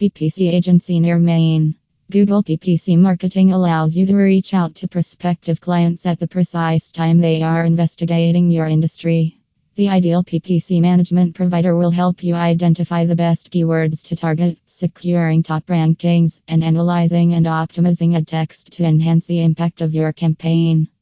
PPC Agency near Maine. Google PPC Marketing allows you to reach out to prospective clients at the precise time they are investigating your industry. The ideal PPC management provider will help you identify the best keywords to target, securing top rankings, and analyzing and optimizing ad text to enhance the impact of your campaign.